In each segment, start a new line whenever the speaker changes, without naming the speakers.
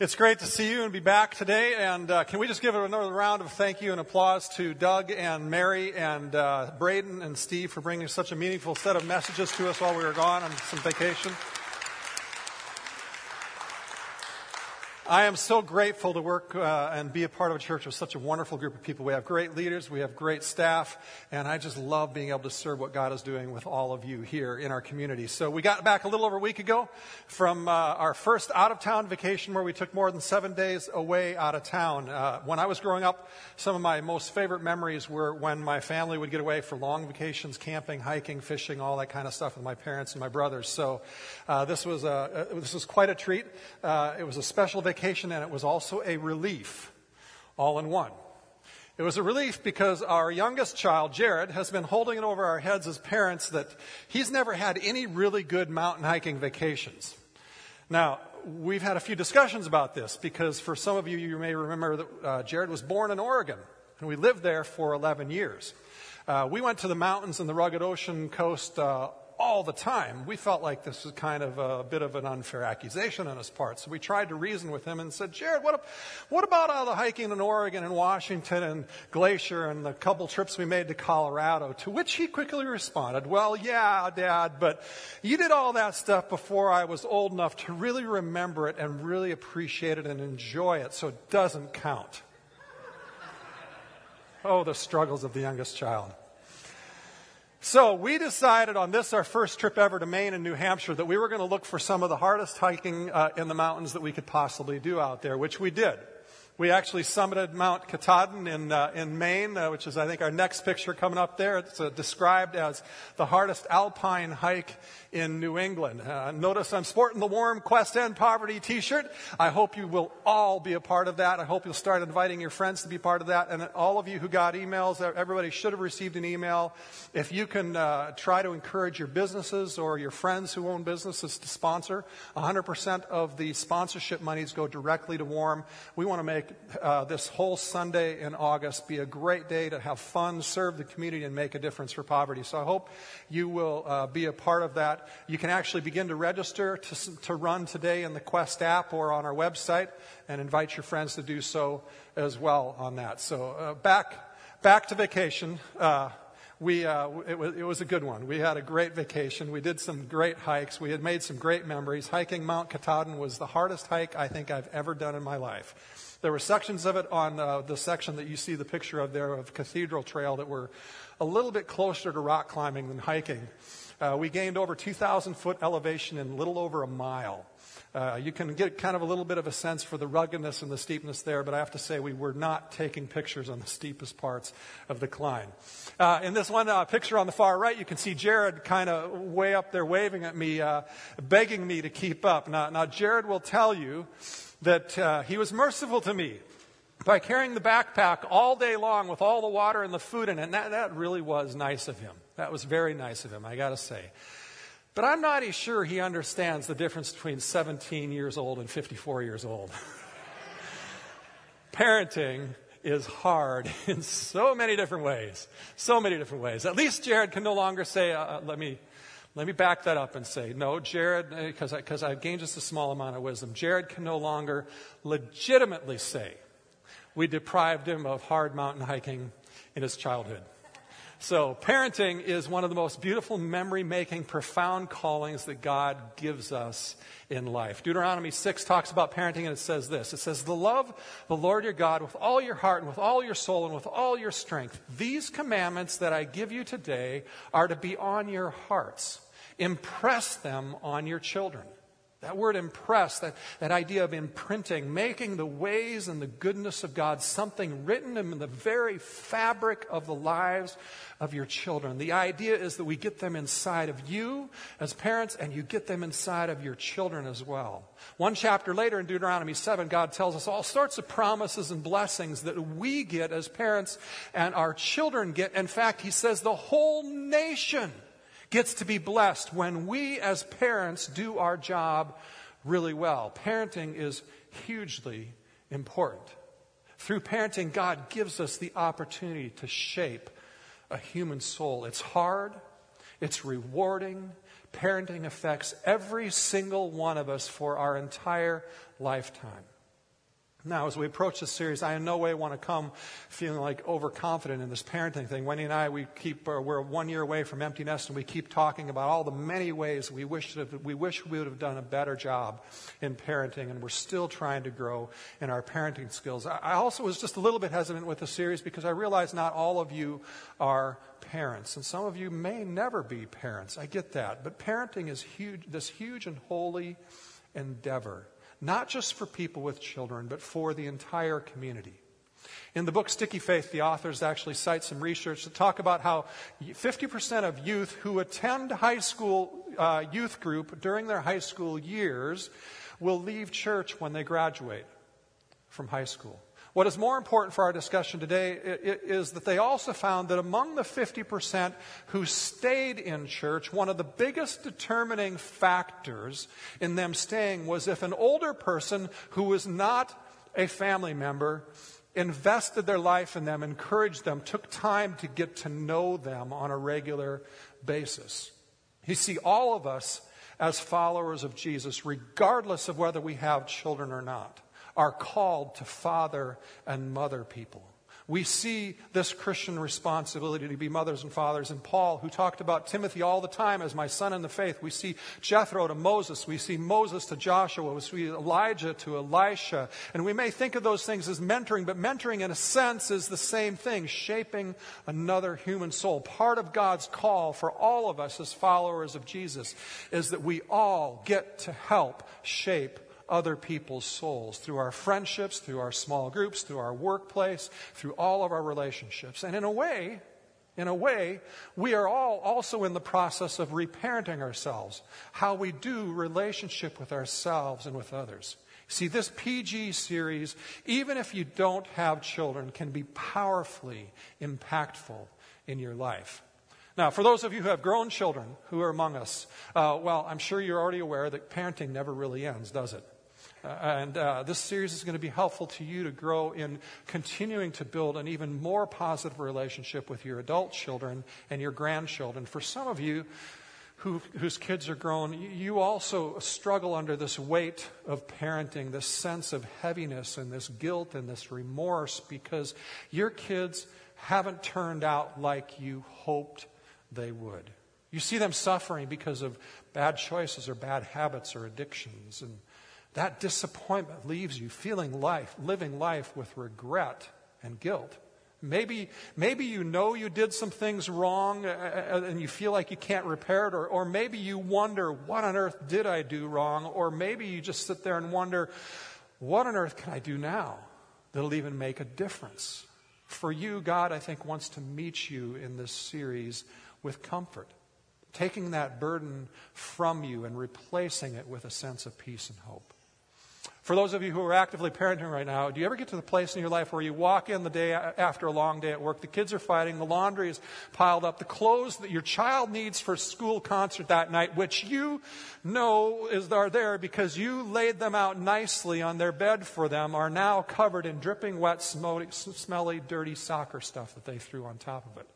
It's great to see you and be back today. And uh, can we just give another round of thank you and applause to Doug and Mary and uh, Braden and Steve for bringing such a meaningful set of messages to us while we were gone on some vacation. I am so grateful to work uh, and be a part of a church with such a wonderful group of people. We have great leaders, we have great staff, and I just love being able to serve what God is doing with all of you here in our community. So we got back a little over a week ago from uh, our first out of town vacation where we took more than seven days away out of town. Uh, when I was growing up, some of my most favorite memories were when my family would get away for long vacations, camping, hiking, fishing, all that kind of stuff with my parents and my brothers. So uh, this was a, this was quite a treat. Uh, it was a special vacation vacation and it was also a relief all in one. It was a relief because our youngest child, Jared, has been holding it over our heads as parents that he's never had any really good mountain hiking vacations. Now, we've had a few discussions about this because for some of you, you may remember that uh, Jared was born in Oregon and we lived there for 11 years. Uh, we went to the mountains and the rugged ocean coast uh, all the time. We felt like this was kind of a bit of an unfair accusation on his part. So we tried to reason with him and said, Jared, what, what about all the hiking in Oregon and Washington and Glacier and the couple trips we made to Colorado? To which he quickly responded, Well, yeah, Dad, but you did all that stuff before I was old enough to really remember it and really appreciate it and enjoy it, so it doesn't count. oh, the struggles of the youngest child. So we decided on this, our first trip ever to Maine and New Hampshire, that we were going to look for some of the hardest hiking uh, in the mountains that we could possibly do out there, which we did. We actually summited Mount Katahdin in, uh, in Maine, uh, which is, I think, our next picture coming up there. It's uh, described as the hardest alpine hike in New England. Uh, notice I'm sporting the warm Quest End Poverty t-shirt. I hope you will all be a part of that. I hope you'll start inviting your friends to be part of that. And all of you who got emails, everybody should have received an email. If you can uh, try to encourage your businesses or your friends who own businesses to sponsor, 100% of the sponsorship monies go directly to Warm. We want to make uh, this whole Sunday in August be a great day to have fun, serve the community, and make a difference for poverty. So I hope you will uh, be a part of that. You can actually begin to register to, to run today in the Quest app or on our website and invite your friends to do so as well on that. So uh, back, back to vacation uh, we, uh, it, was, it was a good one. We had a great vacation. We did some great hikes. We had made some great memories. Hiking Mount Katahdin was the hardest hike I think I've ever done in my life. There were sections of it on uh, the section that you see the picture of there of Cathedral Trail that were a little bit closer to rock climbing than hiking. Uh, we gained over 2,000 foot elevation in a little over a mile. Uh, you can get kind of a little bit of a sense for the ruggedness and the steepness there, but I have to say we were not taking pictures on the steepest parts of the climb. Uh, in this one uh, picture on the far right, you can see Jared kind of way up there waving at me, uh, begging me to keep up. Now, now Jared will tell you that uh, he was merciful to me by carrying the backpack all day long with all the water and the food in it. And that, that really was nice of him. That was very nice of him, I got to say. But I'm not even sure he understands the difference between 17 years old and 54 years old. Parenting is hard in so many different ways. So many different ways. At least Jared can no longer say, uh, uh let me let me back that up and say, no, Jared, because cause I've gained just a small amount of wisdom, Jared can no longer legitimately say we deprived him of hard mountain hiking in his childhood. So, parenting is one of the most beautiful, memory making, profound callings that God gives us in life. Deuteronomy 6 talks about parenting and it says this It says, The love the Lord your God with all your heart and with all your soul and with all your strength. These commandments that I give you today are to be on your hearts. Impress them on your children. That word impress, that, that idea of imprinting, making the ways and the goodness of God something written in the very fabric of the lives of your children. The idea is that we get them inside of you as parents, and you get them inside of your children as well. One chapter later in Deuteronomy 7, God tells us all sorts of promises and blessings that we get as parents and our children get. In fact, He says the whole nation gets to be blessed when we as parents do our job really well. Parenting is hugely important. Through parenting, God gives us the opportunity to shape a human soul. It's hard, it's rewarding. Parenting affects every single one of us for our entire lifetime. Now, as we approach this series, I in no way want to come feeling like overconfident in this parenting thing. Wendy and I, we keep, uh, we're one year away from empty nest, and we keep talking about all the many ways we wish, we wish we would have done a better job in parenting, and we're still trying to grow in our parenting skills. I also was just a little bit hesitant with the series because I realize not all of you are parents, and some of you may never be parents. I get that. But parenting is huge, this huge and holy endeavor not just for people with children, but for the entire community. In the book Sticky Faith, the authors actually cite some research to talk about how 50% of youth who attend high school uh, youth group during their high school years will leave church when they graduate from high school. What is more important for our discussion today is that they also found that among the 50% who stayed in church, one of the biggest determining factors in them staying was if an older person who was not a family member invested their life in them, encouraged them, took time to get to know them on a regular basis. You see, all of us as followers of Jesus, regardless of whether we have children or not, are called to father and mother people. We see this Christian responsibility to be mothers and fathers in Paul, who talked about Timothy all the time as my son in the faith. We see Jethro to Moses. We see Moses to Joshua. We see Elijah to Elisha. And we may think of those things as mentoring, but mentoring in a sense is the same thing, shaping another human soul. Part of God's call for all of us as followers of Jesus is that we all get to help shape other people's souls through our friendships, through our small groups, through our workplace, through all of our relationships. And in a way, in a way, we are all also in the process of reparenting ourselves, how we do relationship with ourselves and with others. See, this PG series, even if you don't have children, can be powerfully impactful in your life. Now, for those of you who have grown children who are among us, uh, well, I'm sure you're already aware that parenting never really ends, does it? And uh, this series is going to be helpful to you to grow in continuing to build an even more positive relationship with your adult children and your grandchildren. For some of you, who, whose kids are grown, you also struggle under this weight of parenting, this sense of heaviness and this guilt and this remorse because your kids haven't turned out like you hoped they would. You see them suffering because of bad choices or bad habits or addictions. And that disappointment leaves you feeling life, living life with regret and guilt. Maybe, maybe you know you did some things wrong uh, uh, and you feel like you can't repair it, or, or maybe you wonder, what on earth did I do wrong? Or maybe you just sit there and wonder, what on earth can I do now that'll even make a difference? For you, God, I think, wants to meet you in this series with comfort, taking that burden from you and replacing it with a sense of peace and hope. For those of you who are actively parenting right now, do you ever get to the place in your life where you walk in the day after a long day at work, the kids are fighting, the laundry is piled up, the clothes that your child needs for school concert that night, which you know is are there because you laid them out nicely on their bed for them, are now covered in dripping wet, smelly, dirty soccer stuff that they threw on top of it.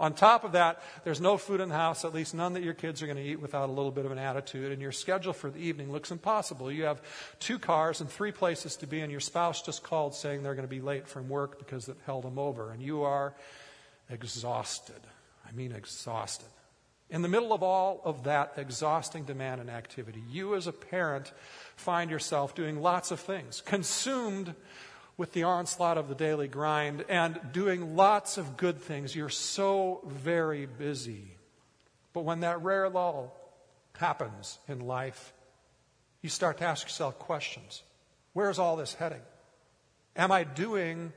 On top of that, there's no food in the house, at least none that your kids are going to eat without a little bit of an attitude, and your schedule for the evening looks impossible. You have two cars and three places to be, and your spouse just called saying they're going to be late from work because it held them over, and you are exhausted. I mean, exhausted. In the middle of all of that exhausting demand and activity, you as a parent find yourself doing lots of things, consumed with the onslaught of the daily grind and doing lots of good things. You're so very busy. But when that rare lull happens in life, You start to ask yourself questions. Where's all this heading? Am I doing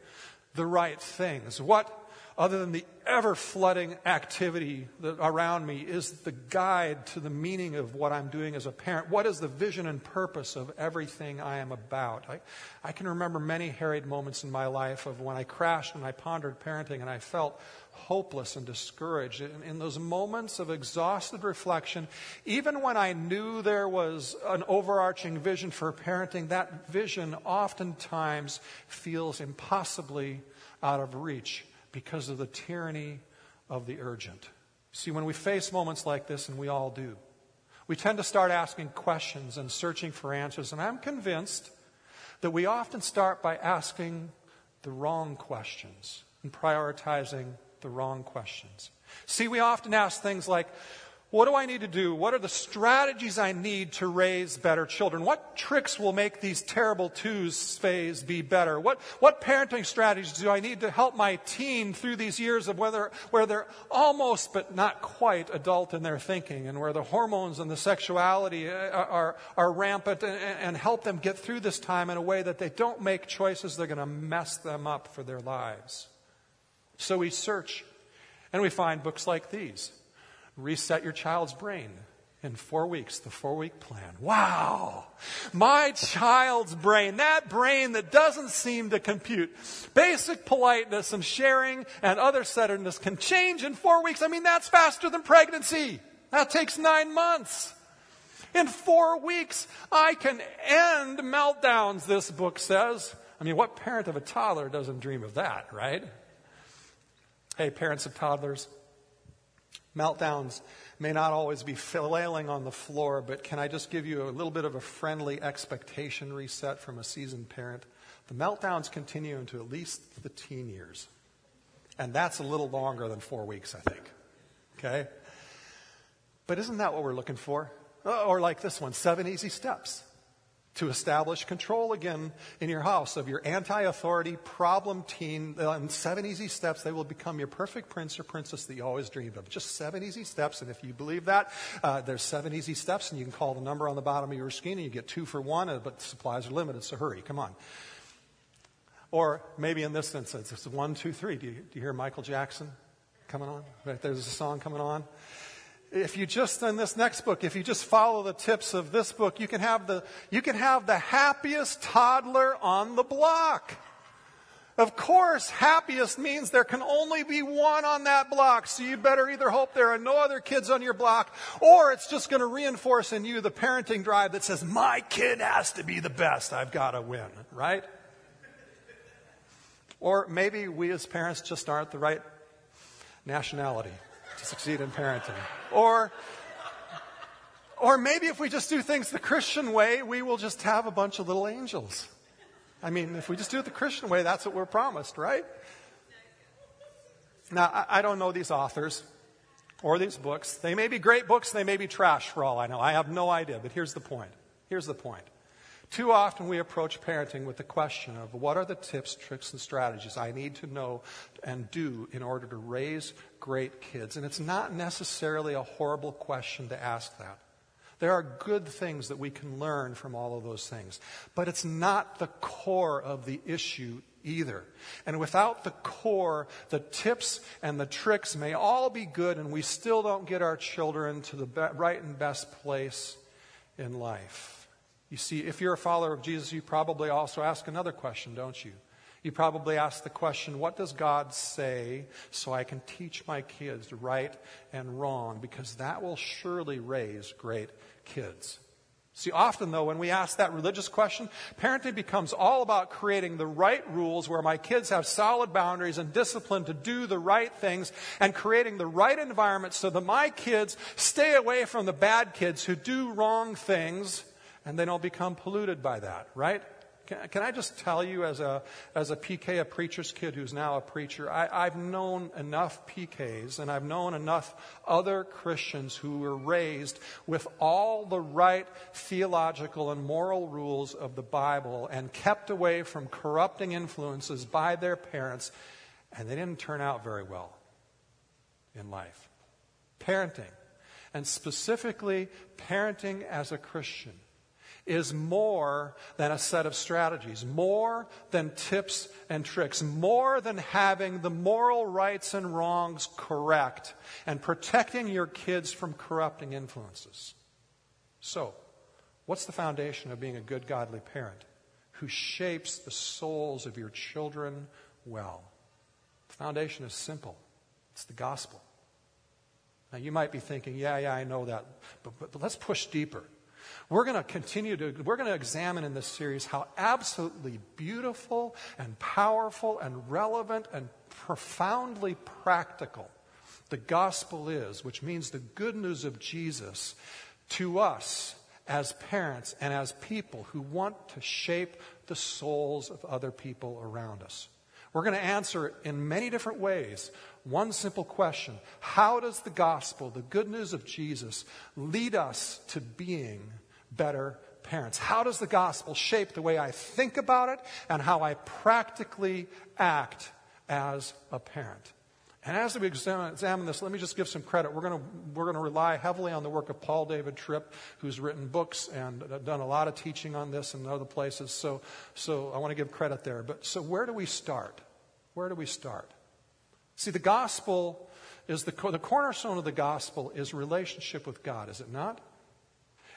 the right things? What other than the ever flooding activity around me is the guide to the meaning of what I'm doing as a parent. What is the vision and purpose of everything I am about? I, I can remember many harried moments in my life of when I crashed and I pondered parenting and I felt hopeless and discouraged. In, in those moments of exhausted reflection, even when I knew there was an overarching vision for parenting, that vision oftentimes feels impossibly out of reach because of the tyranny of the urgent. See, when we face moments like this, and we all do, we tend to start asking questions and searching for answers. And I'm convinced that we often start by asking the wrong questions and prioritizing the wrong questions. See, we often ask things like, what do I need to do? What are the strategies I need to raise better children? What tricks will make these terrible twos phase be better? What, what parenting strategies do I need to help my teen through these years of whether, where they're almost but not quite adult in their thinking and where the hormones and the sexuality are, uh, are, are rampant and, and help them get through this time in a way that they don't make choices that are going to mess them up for their lives? So we search and we find books like these reset your child's brain in four weeks, the four week plan. Wow! My child's brain, that brain that doesn't seem to compute. Basic politeness and sharing and other centeredness can change in four weeks. I mean, that's faster than pregnancy. That takes nine months. In four weeks, I can end meltdowns, this book says. I mean, what parent of a toddler doesn't dream of that, right? Hey, parents of toddlers, Meltdowns may not always be flailing on the floor, but can I just give you a little bit of a friendly expectation reset from a seasoned parent? The meltdowns continue into at least the teen years. And that's a little longer than four weeks, I think. Okay? But isn't that what we're looking for? Or like this one, seven easy steps to establish control again in your house of your anti authority problem teen. In seven easy steps, they will become your perfect prince or princess that you always dreamed of. Just seven easy steps. And if you believe that, uh, there's seven easy steps, and you can call the number on the bottom of your screen, and you get two for one, uh, but supplies are limited, so hurry. Come on. Or maybe in this instance, it's one, two, three. Do you, do you hear Michael Jackson coming on? Right, there's a song coming on if you just in this next book, if you just follow the tips of this book, you can have the, you can have the happiest toddler on the block. Of course, happiest means there can only be one on that block, so you better either hope there are no other kids on your block, or it's just going to reinforce in you the parenting drive that says, my kid has to be the best, I've got to win, right? Or maybe we as parents just aren't the right nationality to succeed in parenting. Or, or maybe if we just do things the Christian way, we will just have a bunch of little angels. I mean, if we just do it the Christian way, that's what we're promised, right? Now, I, I don't know these authors or these books. They may be great books, they may be trash for all I know. I have no idea, but here's the point. Here's the point. Too often we approach parenting with the question of what are the tips, tricks, and strategies I need to know and do in order to raise great kids? And it's not necessarily a horrible question to ask that. There are good things that we can learn from all of those things. But it's not the core of the issue either. And without the core, the tips and the tricks may all be good, and we still don't get our children to the right and best place in life. You see, if you're a follower of Jesus, you probably also ask another question, don't you? You probably ask the question, what does God say so I can teach my kids right and wrong? Because that will surely raise great kids. See, often though, when we ask that religious question, parenting becomes all about creating the right rules where my kids have solid boundaries and discipline to do the right things and creating the right environment so that my kids stay away from the bad kids who do wrong things and they don't become polluted by that, right? Can, can I just tell you, as a, as a PK, a preacher's kid who's now a preacher, I, I've known enough PKs and I've known enough other Christians who were raised with all the right theological and moral rules of the Bible and kept away from corrupting influences by their parents, and they didn't turn out very well in life. Parenting, and specifically parenting as a Christian is more than a set of strategies, more than tips and tricks, more than having the moral rights and wrongs correct and protecting your kids from corrupting influences. So, what's the foundation of being a good, godly parent who shapes the souls of your children well? The foundation is simple it's the gospel. Now, you might be thinking, yeah, yeah, I know that, but, but, but let's push deeper. We're going to continue to, we're going to examine in this series how absolutely beautiful and powerful and relevant and profoundly practical the gospel is, which means the good news of Jesus to us as parents and as people who want to shape the souls of other people around us. We're going to answer in many different ways one simple question How does the gospel, the good news of Jesus, lead us to being better parents? How does the gospel shape the way I think about it and how I practically act as a parent? And as we examine, this, let me just give some credit. We're going, to, we're to rely heavily on the work of Paul David Tripp, who's written books and uh, done a lot of teaching on this and other places. So, so I want to give credit there. But so where do we start? Where do we start? See, the gospel is the, the cornerstone of the gospel is relationship with God, is it not?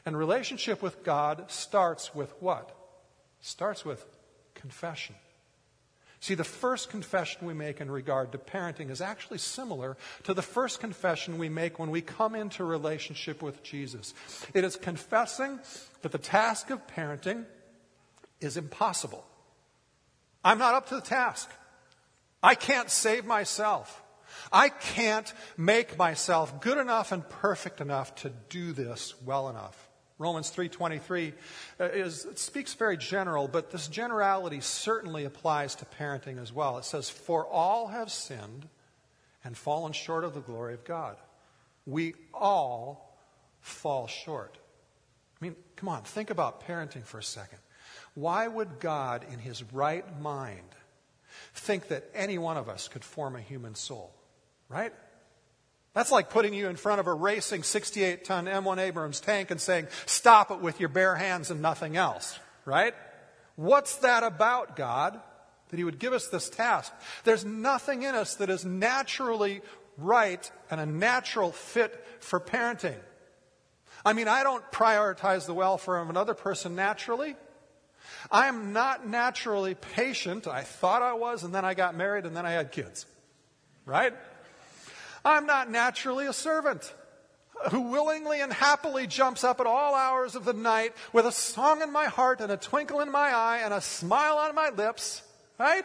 And relationship with God starts with what? Starts with confession. See, the first confession we make in regard to parenting is actually similar to the first confession we make when we come into relationship with Jesus. It is confessing that the task of parenting is impossible. I'm not up to the task. I can't save myself. I can't make myself good enough and perfect enough to do this well enough. Romans 3:23 uh, is speaks very general, but this generality certainly applies to parenting as well. It says, "For all have sinned and fallen short of the glory of God." We all fall short. I mean, come on, think about parenting for a second. Why would God in his right mind think that any one of us could form a human soul? Right? That's like putting you in front of a racing 68 ton M1 Abrams tank and saying, stop it with your bare hands and nothing else, right? What's that about, God, that He would give us this task? There's nothing in us that is naturally right and a natural fit for parenting. I mean, I don't prioritize the welfare of another person naturally. I am not naturally patient. I thought I was, and then I got married, and then I had kids. Right? I'm not naturally a servant who willingly and happily jumps up at all hours of the night with a song in my heart and a twinkle in my eye and a smile on my lips, right?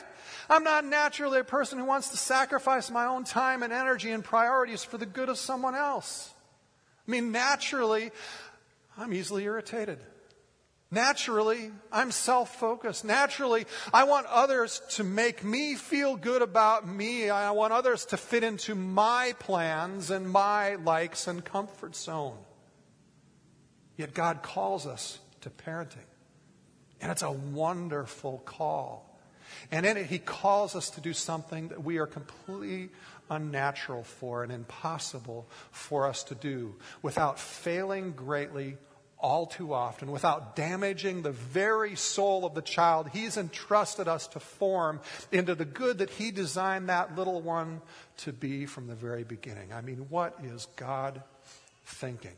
I'm not naturally a person who wants to sacrifice my own time and energy and priorities for the good of someone else. I mean, naturally, I'm easily irritated. Naturally, I'm self focused. Naturally, I want others to make me feel good about me. I want others to fit into my plans and my likes and comfort zone. Yet God calls us to parenting. And it's a wonderful call. And in it, He calls us to do something that we are completely unnatural for and impossible for us to do without failing greatly all too often without damaging the very soul of the child he's entrusted us to form into the good that he designed that little one to be from the very beginning. I mean, what is God thinking?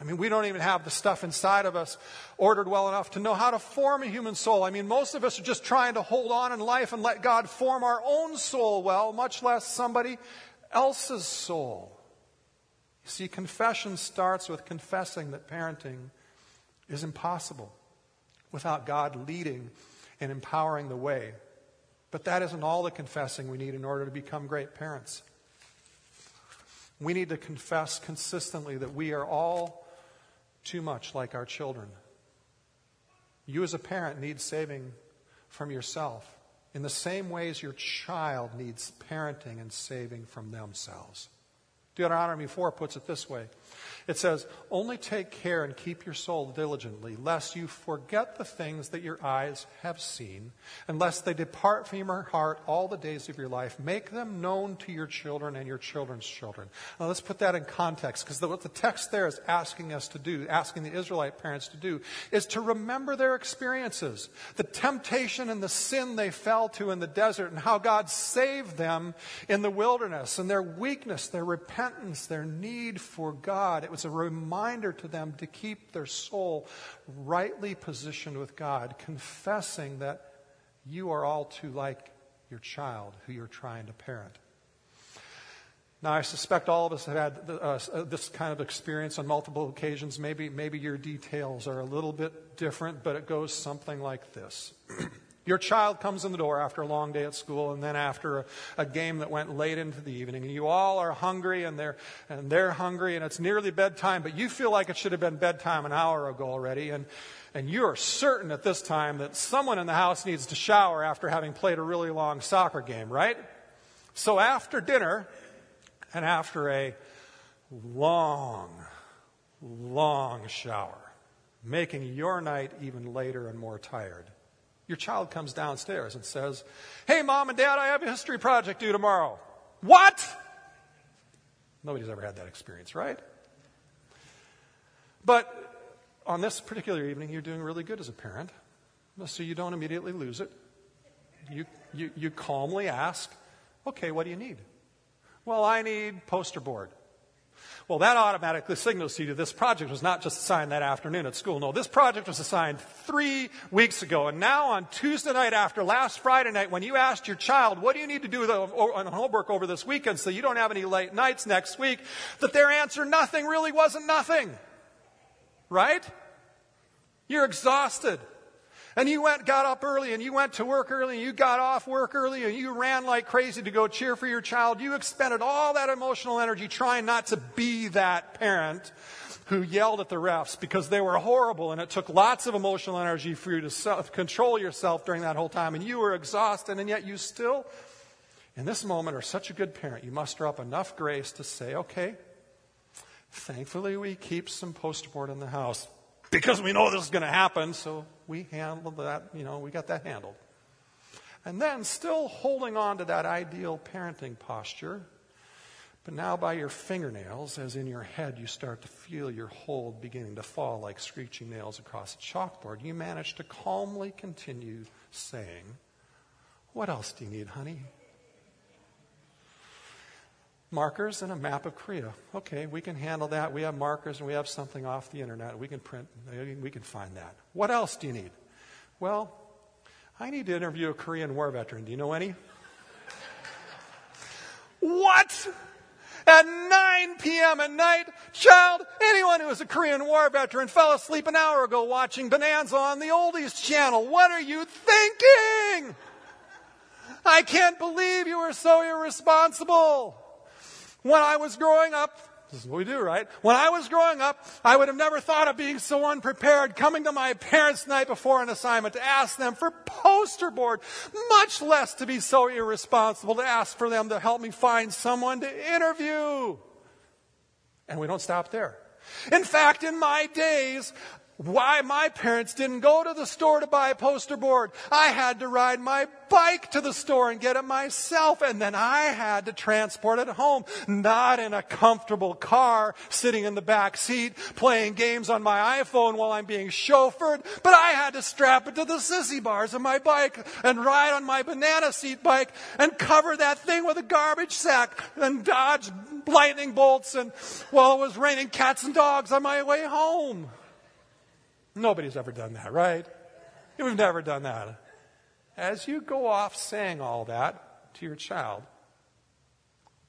I mean, we don't even have the stuff inside of us ordered well enough to know how to form a human soul. I mean, most of us are just trying to hold on in life and let God form our own soul well, much less somebody else's soul. See, confession starts with confessing that parenting is impossible without God leading and empowering the way. But that isn't all the confessing we need in order to become great parents. We need to confess consistently that we are all too much like our children. You, as a parent, need saving from yourself in the same ways your child needs parenting and saving from themselves. Deuteronomy 4 puts it this way it says, Only take care and keep your soul diligently, lest you forget the things that your eyes have seen, and lest they depart from your heart all the days of your life. Make them known to your children and your children's children. Now let's put that in context, because what the text there is asking us to do, asking the Israelite parents to do, is to remember their experiences, the temptation and the sin they fell to in the desert, and how God saved them in the wilderness, and their weakness, their repentance, their need for God. It was a reminder to them to keep their soul rightly positioned with God, confessing that you are all too like your child who you're trying to parent. Now, I suspect all of us have had uh, uh, this kind of experience on multiple occasions. Maybe, maybe your details are a little bit different, but it goes something like this. Your child comes in the door after a long day at school and then after a, a, game that went late into the evening, and you all are hungry and they're, and they're hungry, and it's nearly bedtime, but you feel like it should have been bedtime an hour ago already, and, and you're certain at this time that someone in the house needs to shower after having played a really long soccer game, right? So after dinner, and after a long, long shower, making your night even later and more tired your child comes downstairs and says, Hey, mom and dad, I have a history project due tomorrow. What? Nobody's ever had that experience, right? But on this particular evening, you're doing really good as a parent, so you don't immediately lose it. You, you, you calmly ask, Okay, what do you need? Well, I need poster board. Well, that automatically signals to you this project was not just assigned that afternoon at school. No, this project was assigned three weeks ago. And now on Tuesday night after last Friday night, when you asked your child, what do you need to do on homework over this weekend so you don't have any late nights next week, that their answer, nothing, really wasn't nothing. Right? You're exhausted. And you went, got up early and you went to work early and you got off work early and you ran like crazy to go cheer for your child. You expended all that emotional energy trying not to be that parent who yelled at the refs because they were horrible and it took lots of emotional energy for you to self- control yourself during that whole time and you were exhausted and yet you still, in this moment, are such a good parent. You muster up enough grace to say, okay, thankfully we keep some poster board in the house because we know this is going to happen, so we handled that, you know, we got that handled. And then, still holding on to that ideal parenting posture, but now by your fingernails, as in your head you start to feel your hold beginning to fall like screeching nails across a chalkboard, you manage to calmly continue saying, What else do you need, honey? Markers and a map of Korea. Okay, we can handle that. We have markers and we have something off the internet. We can print, we can find that. What else do you need? Well, I need to interview a Korean War veteran. Do you know any? what? At 9 p.m. at night, child, anyone who is a Korean War veteran fell asleep an hour ago watching Bonanza on the Oldies channel. What are you thinking? I can't believe you are so irresponsible. When I was growing up, this is what we do, right? When I was growing up, I would have never thought of being so unprepared, coming to my parents' night before an assignment to ask them for poster board, much less to be so irresponsible to ask for them to help me find someone to interview. And we don't stop there. In fact, in my days, why my parents didn't go to the store to buy a poster board. I had to ride my bike to the store and get it myself, and then I had to transport it home, not in a comfortable car sitting in the back seat playing games on my iPhone while I'm being chauffeured, but I had to strap it to the sissy bars of my bike and ride on my banana seat bike and cover that thing with a garbage sack and dodge lightning bolts and while it was raining cats and dogs on my way home. Nobody's ever done that, right? We've never done that. As you go off saying all that to your child,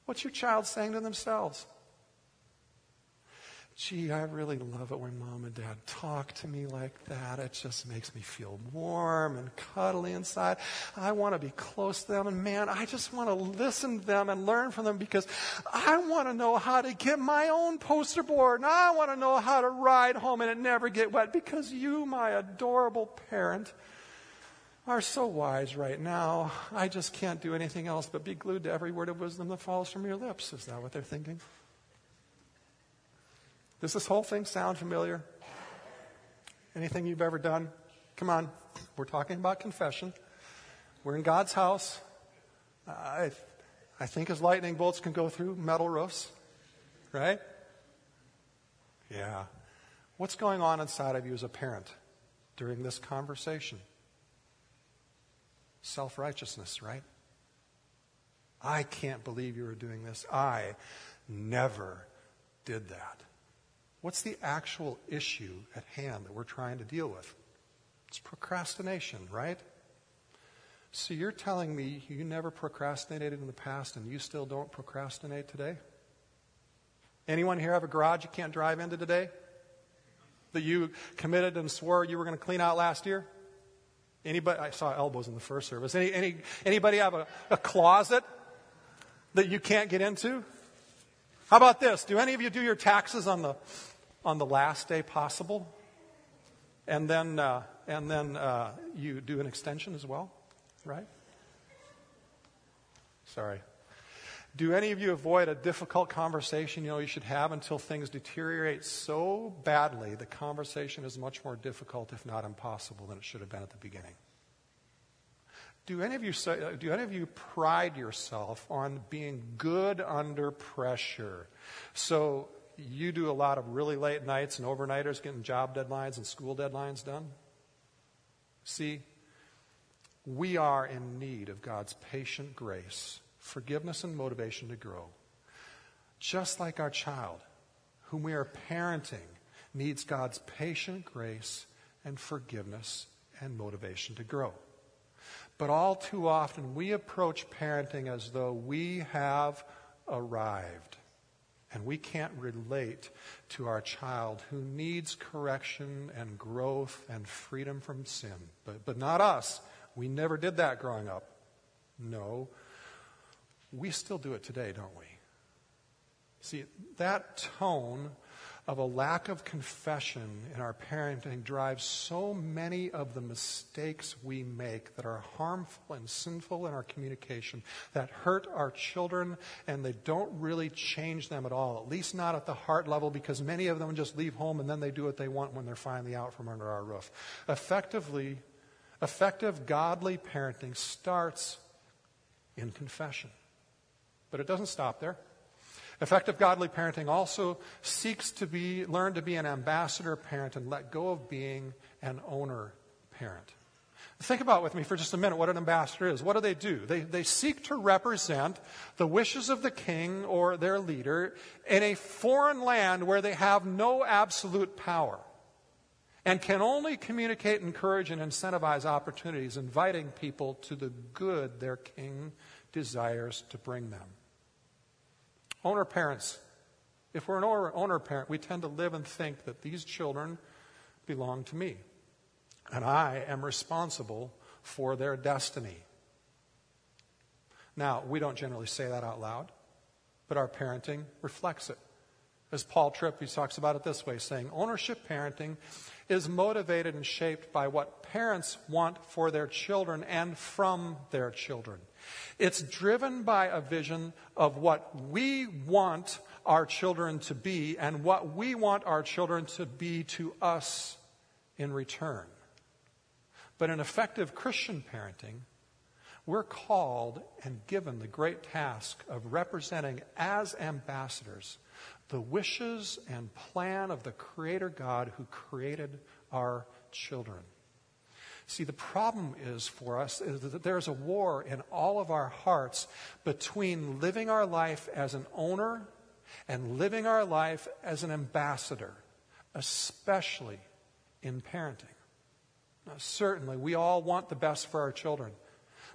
what's your child saying to themselves? Gee, I really love it when mom and dad talk to me like that. It just makes me feel warm and cuddly inside. I want to be close to them. And man, I just want to listen to them and learn from them because I want to know how to get my own poster board. And I want to know how to ride home and it never get wet because you, my adorable parent, are so wise right now. I just can't do anything else but be glued to every word of wisdom that falls from your lips. Is that what they're thinking? Does this whole thing sound familiar? Anything you've ever done? Come on. We're talking about confession. We're in God's house. I, I think as lightning bolts can go through metal roofs, right? Yeah. What's going on inside of you as a parent during this conversation? Self righteousness, right? I can't believe you were doing this. I never did that. What's the actual issue at hand that we're trying to deal with? It's procrastination, right? So you're telling me you never procrastinated in the past and you still don't procrastinate today? Anyone here have a garage you can't drive into today? That you committed and swore you were going to clean out last year? Anybody? I saw elbows in the first service. Any, any, anybody have a, a closet that you can't get into? How about this? Do any of you do your taxes on the on the last day possible, and then uh, and then uh, you do an extension as well, right? Sorry. Do any of you avoid a difficult conversation you know you should have until things deteriorate so badly the conversation is much more difficult, if not impossible, than it should have been at the beginning? Do any of you uh, do any of you pride yourself on being good under pressure? So you do a lot of really late nights and overnighters getting job deadlines and school deadlines done? See, we are in need of God's patient grace, forgiveness, and motivation to grow. Just like our child, whom we are parenting, needs God's patient grace and forgiveness and motivation to grow. But all too often, we approach parenting as though we have arrived. And we can't relate to our child who needs correction and growth and freedom from sin. But, but not us. We never did that growing up. No. We still do it today, don't we? See, that tone of a lack of confession in our parenting drives so many of the mistakes we make that are harmful and sinful in our communication, that hurt our children, and they don't really change them at all, at least not at the heart level, because many of them just leave home and then they do what they want when they're finally out from under our roof. Effectively, effective godly parenting starts in confession. But it doesn't stop there. Effective godly parenting also seeks to be, learn to be an ambassador parent and let go of being an owner parent. Think about with me for just a minute what an ambassador is. What do they do? They, they seek to represent the wishes of the king or their leader in a foreign land where they have no absolute power and can only communicate, encourage, and incentivize opportunities, inviting people to the good their king desires to bring them. Owner parents, if we're an owner, parent, we tend to live and think that these children belong to me. And I am responsible for their destiny. Now, we don't generally say that out loud, but our parenting reflects it. As Paul Tripp, he talks about it this way, saying, ownership parenting is motivated and shaped by what parents want for their children and from their children. It's driven by a vision of what we want our children to be and what we want our children to be to us in return. But in effective Christian parenting, we're called and given the great task of representing as ambassadors the wishes and plan of the Creator God who created our children. See, the problem is for us is that there's a war in all of our hearts between living our life as an owner and living our life as an ambassador, especially in parenting. Now, certainly, we all want the best for our children.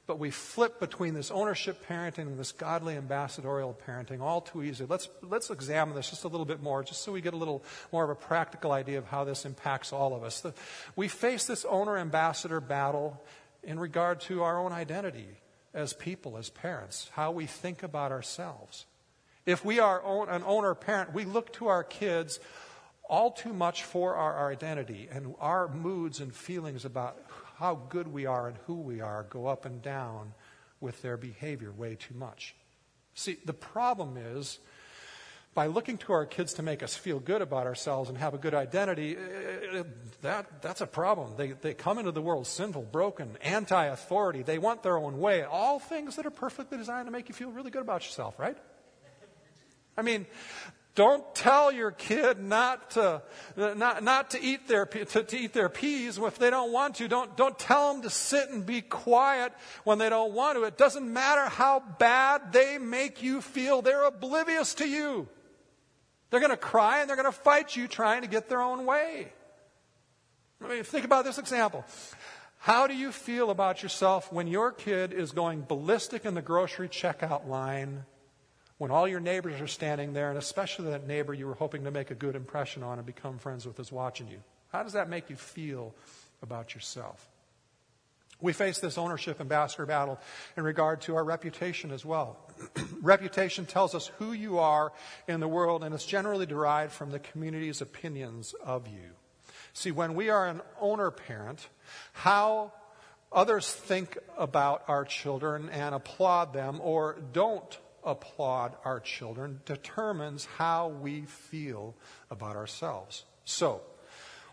But we flip between this ownership parenting and this godly ambassadorial parenting all too easily. Let's, let's examine this just a little bit more, just so we get a little more of a practical idea of how this impacts all of us. The, we face this owner ambassador battle in regard to our own identity as people, as parents, how we think about ourselves. If we are an owner parent, we look to our kids all too much for our, our identity and our moods and feelings about how good we are and who we are go up and down with their behavior way too much. See, the problem is by looking to our kids to make us feel good about ourselves and have a good identity, eh, eh, that, that's a problem. They, they come into the world sinful, broken, anti authority. They want their own way. All things that are perfectly designed to make you feel really good about yourself, right? I mean, don't tell your kid not to, not, not to, eat their, to, to eat their peas if they don't want to. Don't, don't tell them to sit and be quiet when they don't want to. It doesn't matter how bad they make you feel, they're oblivious to you. They're going to cry and they're going to fight you trying to get their own way. I mean, think about this example. How do you feel about yourself when your kid is going ballistic in the grocery checkout line, when all your neighbors are standing there, and especially that neighbor you were hoping to make a good impression on and become friends with is watching you? How does that make you feel about yourself? We face this ownership ambassador battle in regard to our reputation as well. reputation tells us who you are in the world, and it's generally derived from the community's opinions of you. See, when we are an owner parent, how others think about our children and applaud them or don't applaud our children determines how we feel about ourselves. So,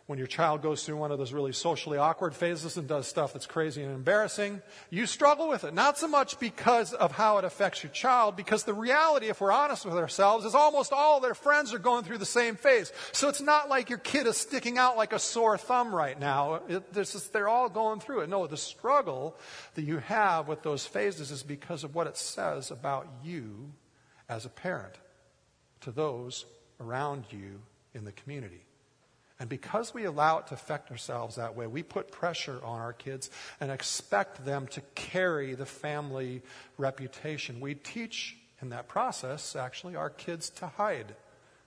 when your child goes through one of those really socially awkward phases and does stuff that's crazy and embarrassing, you struggle with it. Not so much because of how it affects your child, because the reality, if we're honest with ourselves, is almost all their friends are going through the same phase. So it's not like your kid is sticking out like a sore thumb right now. It, just, they're all going through it. No, the struggle that you have with those phases is because of what it says about you as a parent to those around you in the community. And because we allow it to affect ourselves that way, we put pressure on our kids and expect them to carry the family reputation. We teach in that process, actually, our kids to hide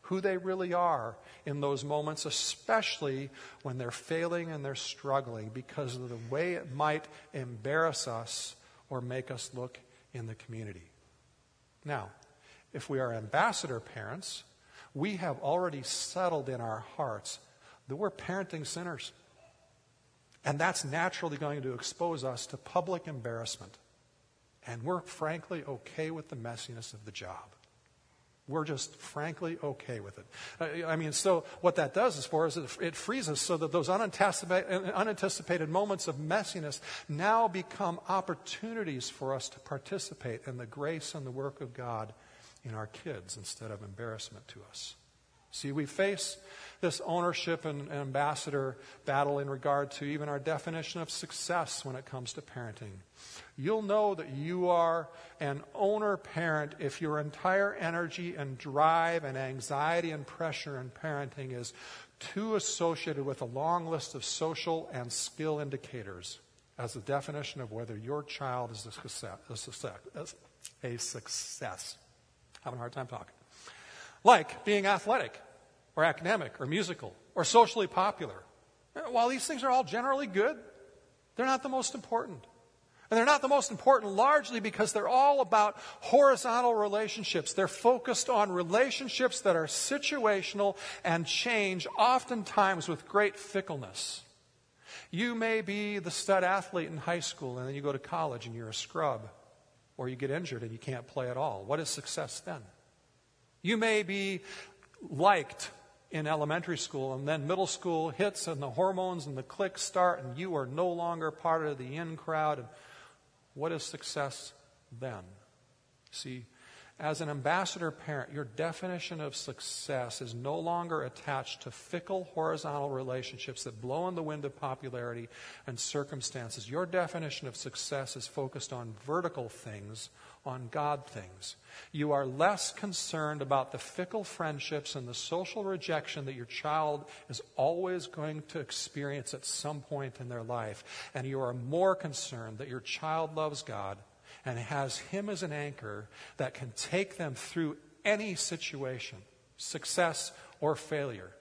who they really are in those moments, especially when they're failing and they're struggling, because of the way it might embarrass us or make us look in the community. Now, if we are ambassador parents, we have already settled in our hearts that we're parenting sinners. And that's naturally going to expose us to public embarrassment. And we're frankly okay with the messiness of the job. We're just frankly okay with it. I mean, so what that does is for us, it frees us so that those unanticipated moments of messiness now become opportunities for us to participate in the grace and the work of God in our kids instead of embarrassment to us. See, we face this ownership and ambassador battle in regard to even our definition of success when it comes to parenting. You'll know that you are an owner parent if your entire energy and drive and anxiety and pressure in parenting is too associated with a long list of social and skill indicators as a definition of whether your child is a success. A success. A success. Having a hard time talking. Like being athletic or academic or musical or socially popular. Uh, while these things are all generally good, they're not the most important. And they're not the most important largely because they're all about horizontal relationships. They're focused on relationships that are situational and change, oftentimes with great fickleness. You may be the stud athlete in high school and then you go to college and you're a scrub, or you get injured and you can't play at all. What is success then? You may be liked in elementary school, and then middle school hits, and the hormones and the cliques start, and you are no longer part of the in crowd. And what is success then? See, as an ambassador parent, your definition of success is no longer attached to fickle horizontal relationships that blow in the wind of popularity and circumstances. Your definition of success is focused on vertical things on God things. You are less concerned about the fickle friendships and the social rejection that your child is always going to experience at some point in their life. And you are more concerned that your child loves God and has Him as an anchor that can take them through any situation, success or failure.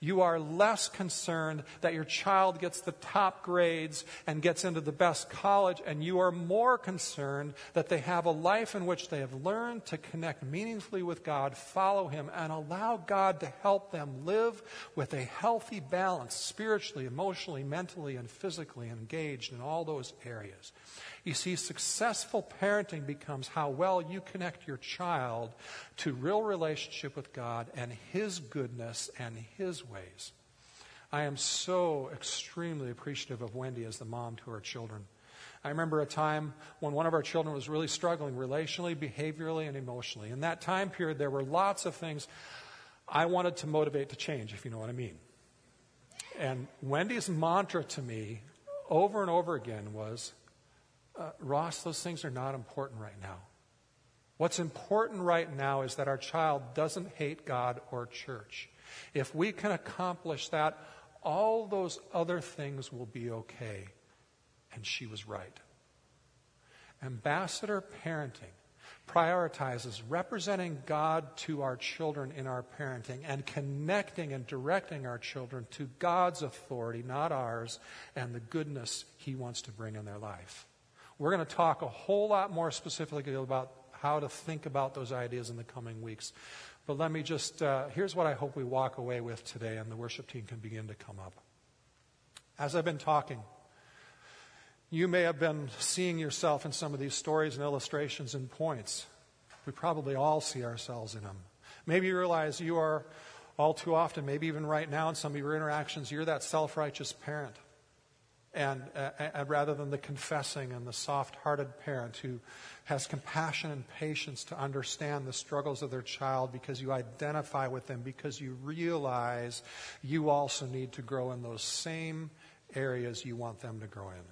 You are less concerned that your child gets the top grades and gets into the best college, and you are more concerned that they have a life in which they have learned to connect meaningfully with God, follow Him, and allow God to help them live with a healthy balance, spiritually, emotionally, mentally, and physically engaged in all those areas. You see, successful parenting becomes how well you connect your child to real relationship with God and His goodness and His ways. I am so extremely appreciative of Wendy as the mom to her children. I remember a time when one of our children was really struggling relationally, behaviorally, and emotionally. In that time period, there were lots of things I wanted to motivate to change, if you know what I mean. And Wendy's mantra to me over and over again was uh, Ross, those things are not important right now. What's important right now is that our child doesn't hate God or church. If we can accomplish that, all those other things will be okay. And she was right. Ambassador parenting prioritizes representing God to our children in our parenting and connecting and directing our children to God's authority, not ours, and the goodness He wants to bring in their life. We're going to talk a whole lot more specifically about how to think about those ideas in the coming weeks. But let me just, uh, here's what I hope we walk away with today, and the worship team can begin to come up. As I've been talking, you may have been seeing yourself in some of these stories and illustrations and points. We probably all see ourselves in them. Maybe you realize you are all too often, maybe even right now in some of your interactions, you're that self righteous parent and, uh, and rather than the confessing and the soft hearted parent who has compassion and patience to understand the struggles of their child because you identify with them, because you realize you also need to grow in those same areas you want them to grow in.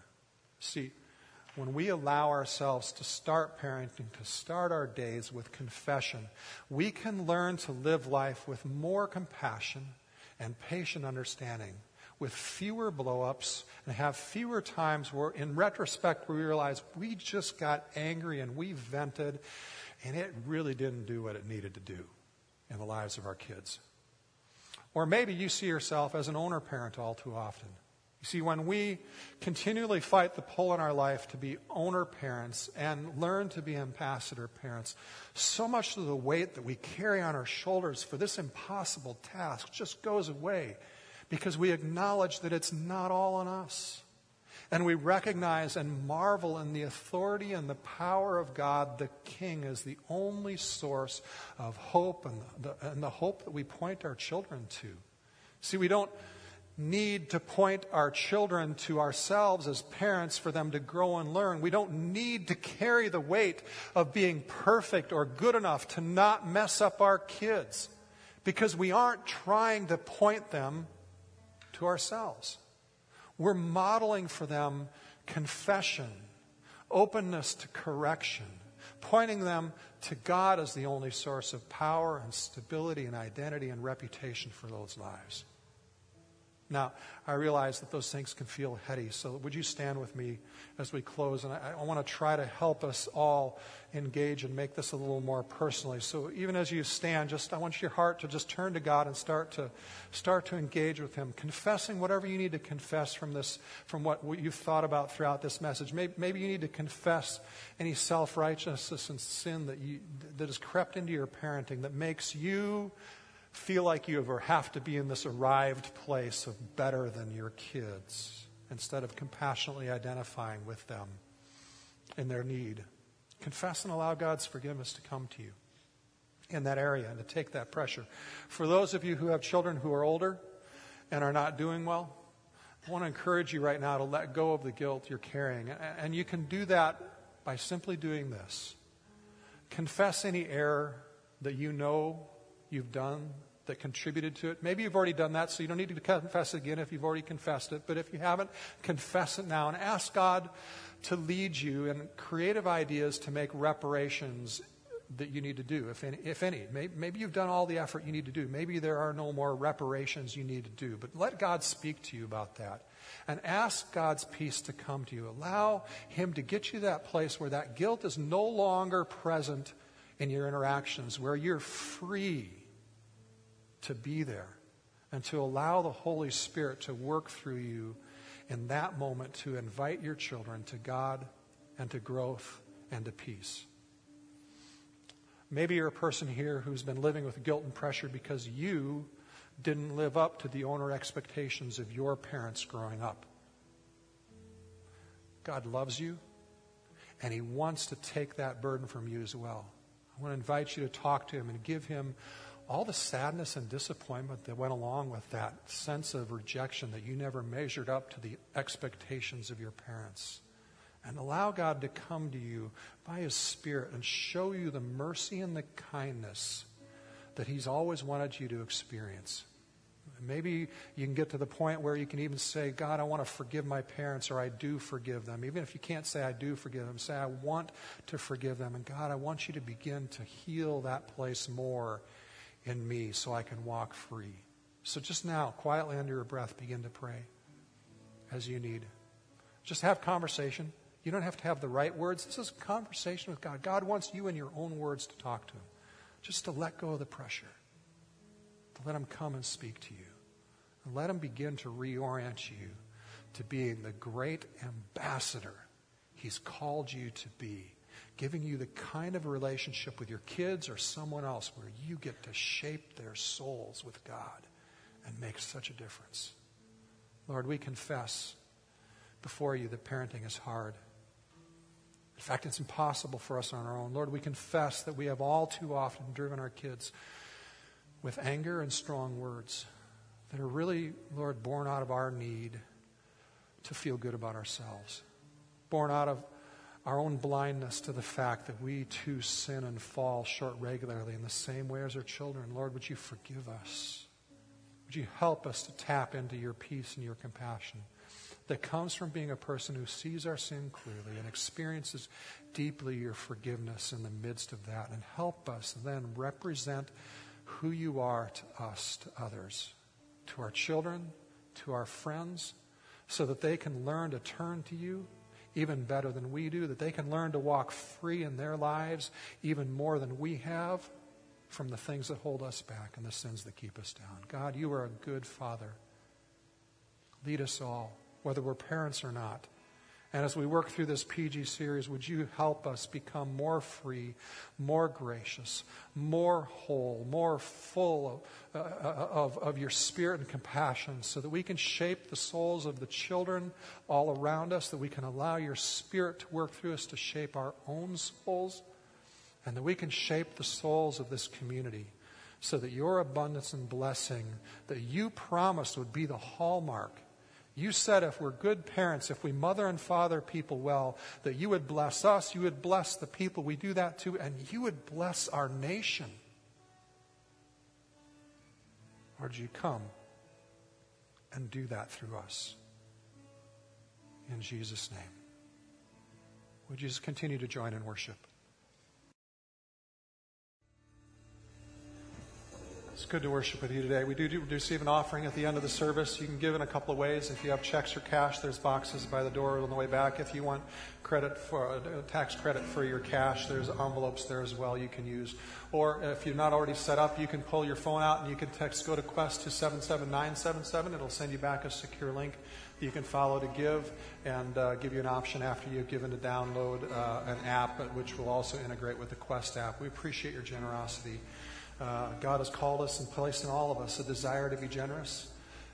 See, when we allow ourselves to start parenting, to start our days with confession, we can learn to live life with more compassion and patient understanding with fewer blowups and have fewer times where, in retrospect, we realize we just got angry and we vented, and it really didn't do what it needed to do in the lives of our kids. Or maybe you see yourself as an owner parent all too often. You see, when we continually fight the pull in our life to be owner parents and learn to be ambassador parents, so much of the weight that we carry on our shoulders for this impossible task just goes away because we acknowledge that it's not all on us. And we recognize and marvel in the authority and the power of God, the King, as the only source of hope and the, and the hope that we point our children to. See, we don't need to point our children to ourselves as parents for them to grow and learn. We don't need to carry the weight of being perfect or good enough to not mess up our kids because we aren't trying to point them to ourselves. We're modeling for them confession, openness to correction, pointing them to God as the only source of power and stability and identity and reputation for those lives. Now, I realize that those things can feel heady, so would you stand with me as we close? And I, I want to try to help us all engage and make this a little more personally. So even as you stand, just I want your heart to just turn to God and start to start to engage with Him, confessing whatever you need to confess from this, from what you've thought about throughout this message. Maybe, maybe you need to confess any self righteousness and sin that you that has crept into your parenting that makes you feel like you ever have to be in this arrived place of better than your kids instead of compassionately identifying with them in their need. Confess and allow God's forgiveness to come to you in that area and to take that pressure. For those of you who have children who are older and are not doing well, I want to encourage you right now to let go of the guilt you're carrying. And you can do that by simply doing this confess any error that you know you've done that contributed to it. Maybe you've already done that, so you don't need to confess again if you've already confessed it. But if you haven't, confess it now and ask God to lead you in creative ideas to make reparations that you need to do, if any. If any. Maybe you've done all the effort you need to do. Maybe there are no more reparations you need to do. But let God speak to you about that. And ask God's peace to come to you. Allow Him to get you that place where that guilt is no longer present in your interactions, where you're free to be there and to allow the Holy Spirit to work through you in that moment to invite your children to God and to growth and to peace. Maybe you're a person here who's been living with guilt and pressure because you didn't live up to the owner expectations of your parents growing up. God loves you, and He wants to take that burden from you as well. I want to invite you to talk to Him and give Him all the sadness and disappointment that went along with that sense of rejection that you never measured up to the expectations of your parents. And allow God to come to you by His Spirit and show you the mercy and the kindness that He's always wanted you to experience. Maybe you can get to the point where you can even say, God, I want to forgive my parents, or I do forgive them. Even if you can't say, I do forgive them, say, I want to forgive them. And God, I want you to begin to heal that place more in me so I can walk free. So just now, quietly under your breath, begin to pray as you need. Just have conversation. You don't have to have the right words. This is conversation with God. God wants you in your own words to talk to Him. Just to let go of the pressure. To let Him come and speak to you. And let Him begin to reorient you to being the great ambassador He's called you to be giving you the kind of relationship with your kids or someone else where you get to shape their souls with God and make such a difference. Lord, we confess before you that parenting is hard. In fact, it's impossible for us on our own. Lord, we confess that we have all too often driven our kids with anger and strong words that are really, Lord, born out of our need to feel good about ourselves, born out of our own blindness to the fact that we too sin and fall short regularly in the same way as our children. Lord, would you forgive us? Would you help us to tap into your peace and your compassion that comes from being a person who sees our sin clearly and experiences deeply your forgiveness in the midst of that? And help us then represent who you are to us, to others, to our children, to our friends, so that they can learn to turn to you even better than we do, that they can learn to walk free in their lives even more than we have from the things that hold us back and the sins that keep us down. God, you are a good Father. Lead us all, whether we're parents or not. And as we work through this PG series, would you help us become more free, more gracious, more whole, more full of, uh, of, of, your spirit and compassion so that we can shape the souls of the children all around us, that we can allow your spirit to work through us to shape our own souls, and that we can shape the souls of this community so that your abundance and blessing that you promised would be the hallmark you said if we're good parents, if we mother and father people well, that you would bless us, you would bless the people we do that to, and you would bless our nation. Lord, you come and do that through us. In Jesus' name. Would you just continue to join in worship? It's good to worship with you today. We do, do receive an offering at the end of the service. You can give in a couple of ways. If you have checks or cash, there's boxes by the door on the way back. If you want credit for uh, tax credit for your cash, there's envelopes there as well you can use. Or if you're not already set up, you can pull your phone out and you can text go to Quest to 77977. It'll send you back a secure link that you can follow to give and uh, give you an option after you've given to download uh, an app which will also integrate with the Quest app. We appreciate your generosity. Uh, God has called us and placed in all of us a desire to be generous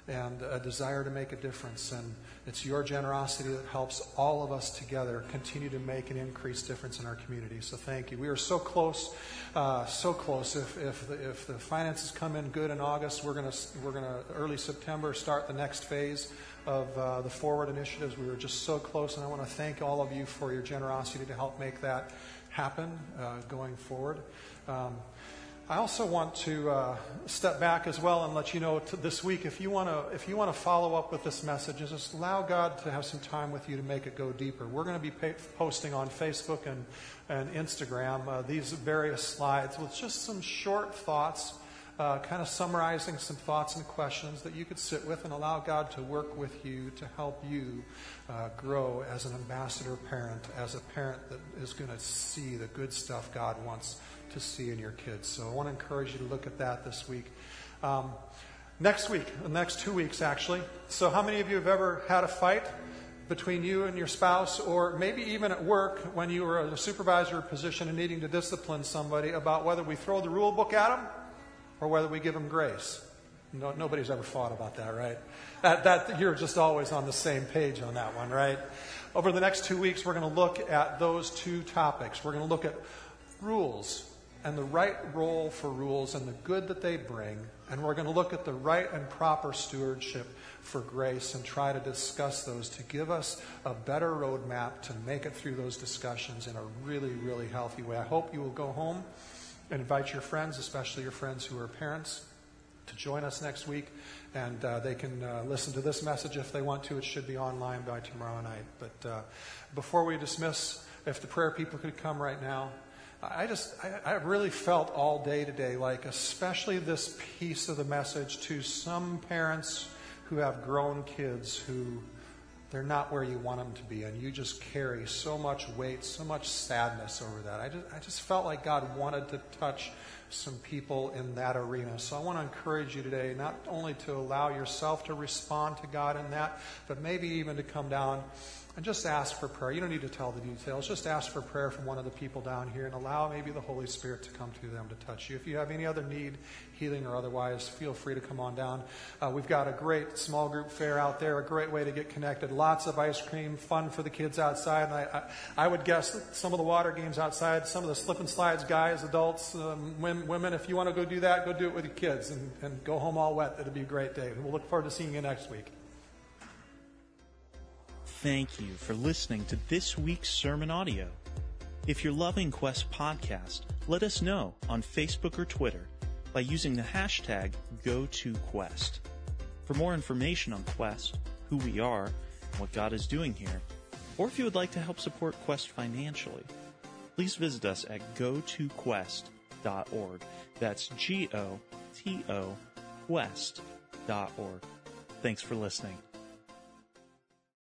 and a desire to make a difference. And it's your generosity that helps all of us together continue to make an increased difference in our community. So thank you. We are so close, uh, so close. If, if, the, if the finances come in good in August, we're going to we're to early September start the next phase of uh, the forward initiatives. We were just so close, and I want to thank all of you for your generosity to help make that happen uh, going forward. Um, I also want to uh, step back as well and let you know this week if you want to if you want to follow up with this message, just allow God to have some time with you to make it go deeper. We're going to be posting on Facebook and and Instagram uh, these various slides with just some short thoughts, uh, kind of summarizing some thoughts and questions that you could sit with and allow God to work with you to help you uh, grow as an ambassador parent, as a parent that is going to see the good stuff God wants to see in your kids. So I want to encourage you to look at that this week. Um, next week, the next two weeks actually. So, how many of you have ever had a fight between you and your spouse, or maybe even at work when you were in a supervisor position and needing to discipline somebody about whether we throw the rule book at them or whether we give them grace? No, nobody's ever fought about that, right? That, that, you're just always on the same page on that one, right? Over the next two weeks, we're going to look at those two topics. We're going to look at rules and the right role for rules and the good that they bring. And we're going to look at the right and proper stewardship for grace and try to discuss those to give us a better roadmap to make it through those discussions in a really, really healthy way. I hope you will go home and invite your friends, especially your friends who are parents, to join us next week. And uh, they can uh, listen to this message if they want to. It should be online by tomorrow night. But uh, before we dismiss, if the prayer people could come right now. I just, I, I, really felt all day today, like especially this piece of the message to some parents who have grown kids who they're not where you want them to be, and you just carry so much weight, so much sadness over that. I just, I just felt like God wanted to touch some people in that arena. So I want to encourage you today not only to allow yourself to respond to God in that, but maybe even to come down and just ask for prayer. You don't need to tell the details. Just ask for prayer from one of the people down here and allow maybe the Holy Spirit to come to them to touch you. If you have any other need, healing or otherwise, feel free to come on down. Uh, we've got a great small group fair out there, a great way to get connected. Lots of ice cream, fun for the kids outside. And I, I, I would guess some of the water games outside, some of the slip and slides, guys, adults, um, women, if you want to go do that, go do it with your kids and, and go home all wet. It'll be a great day. We'll look forward to seeing you next week
thank you for listening to this week's sermon audio. If you're loving Quest Podcast, let us know on Facebook or Twitter by using the hashtag GoToQuest. For more information on Quest, who we are, and what God is doing here, or if you would like to help support Quest financially, please visit us at gotoquest.org. That's G O T O Quest.org. Thanks for listening.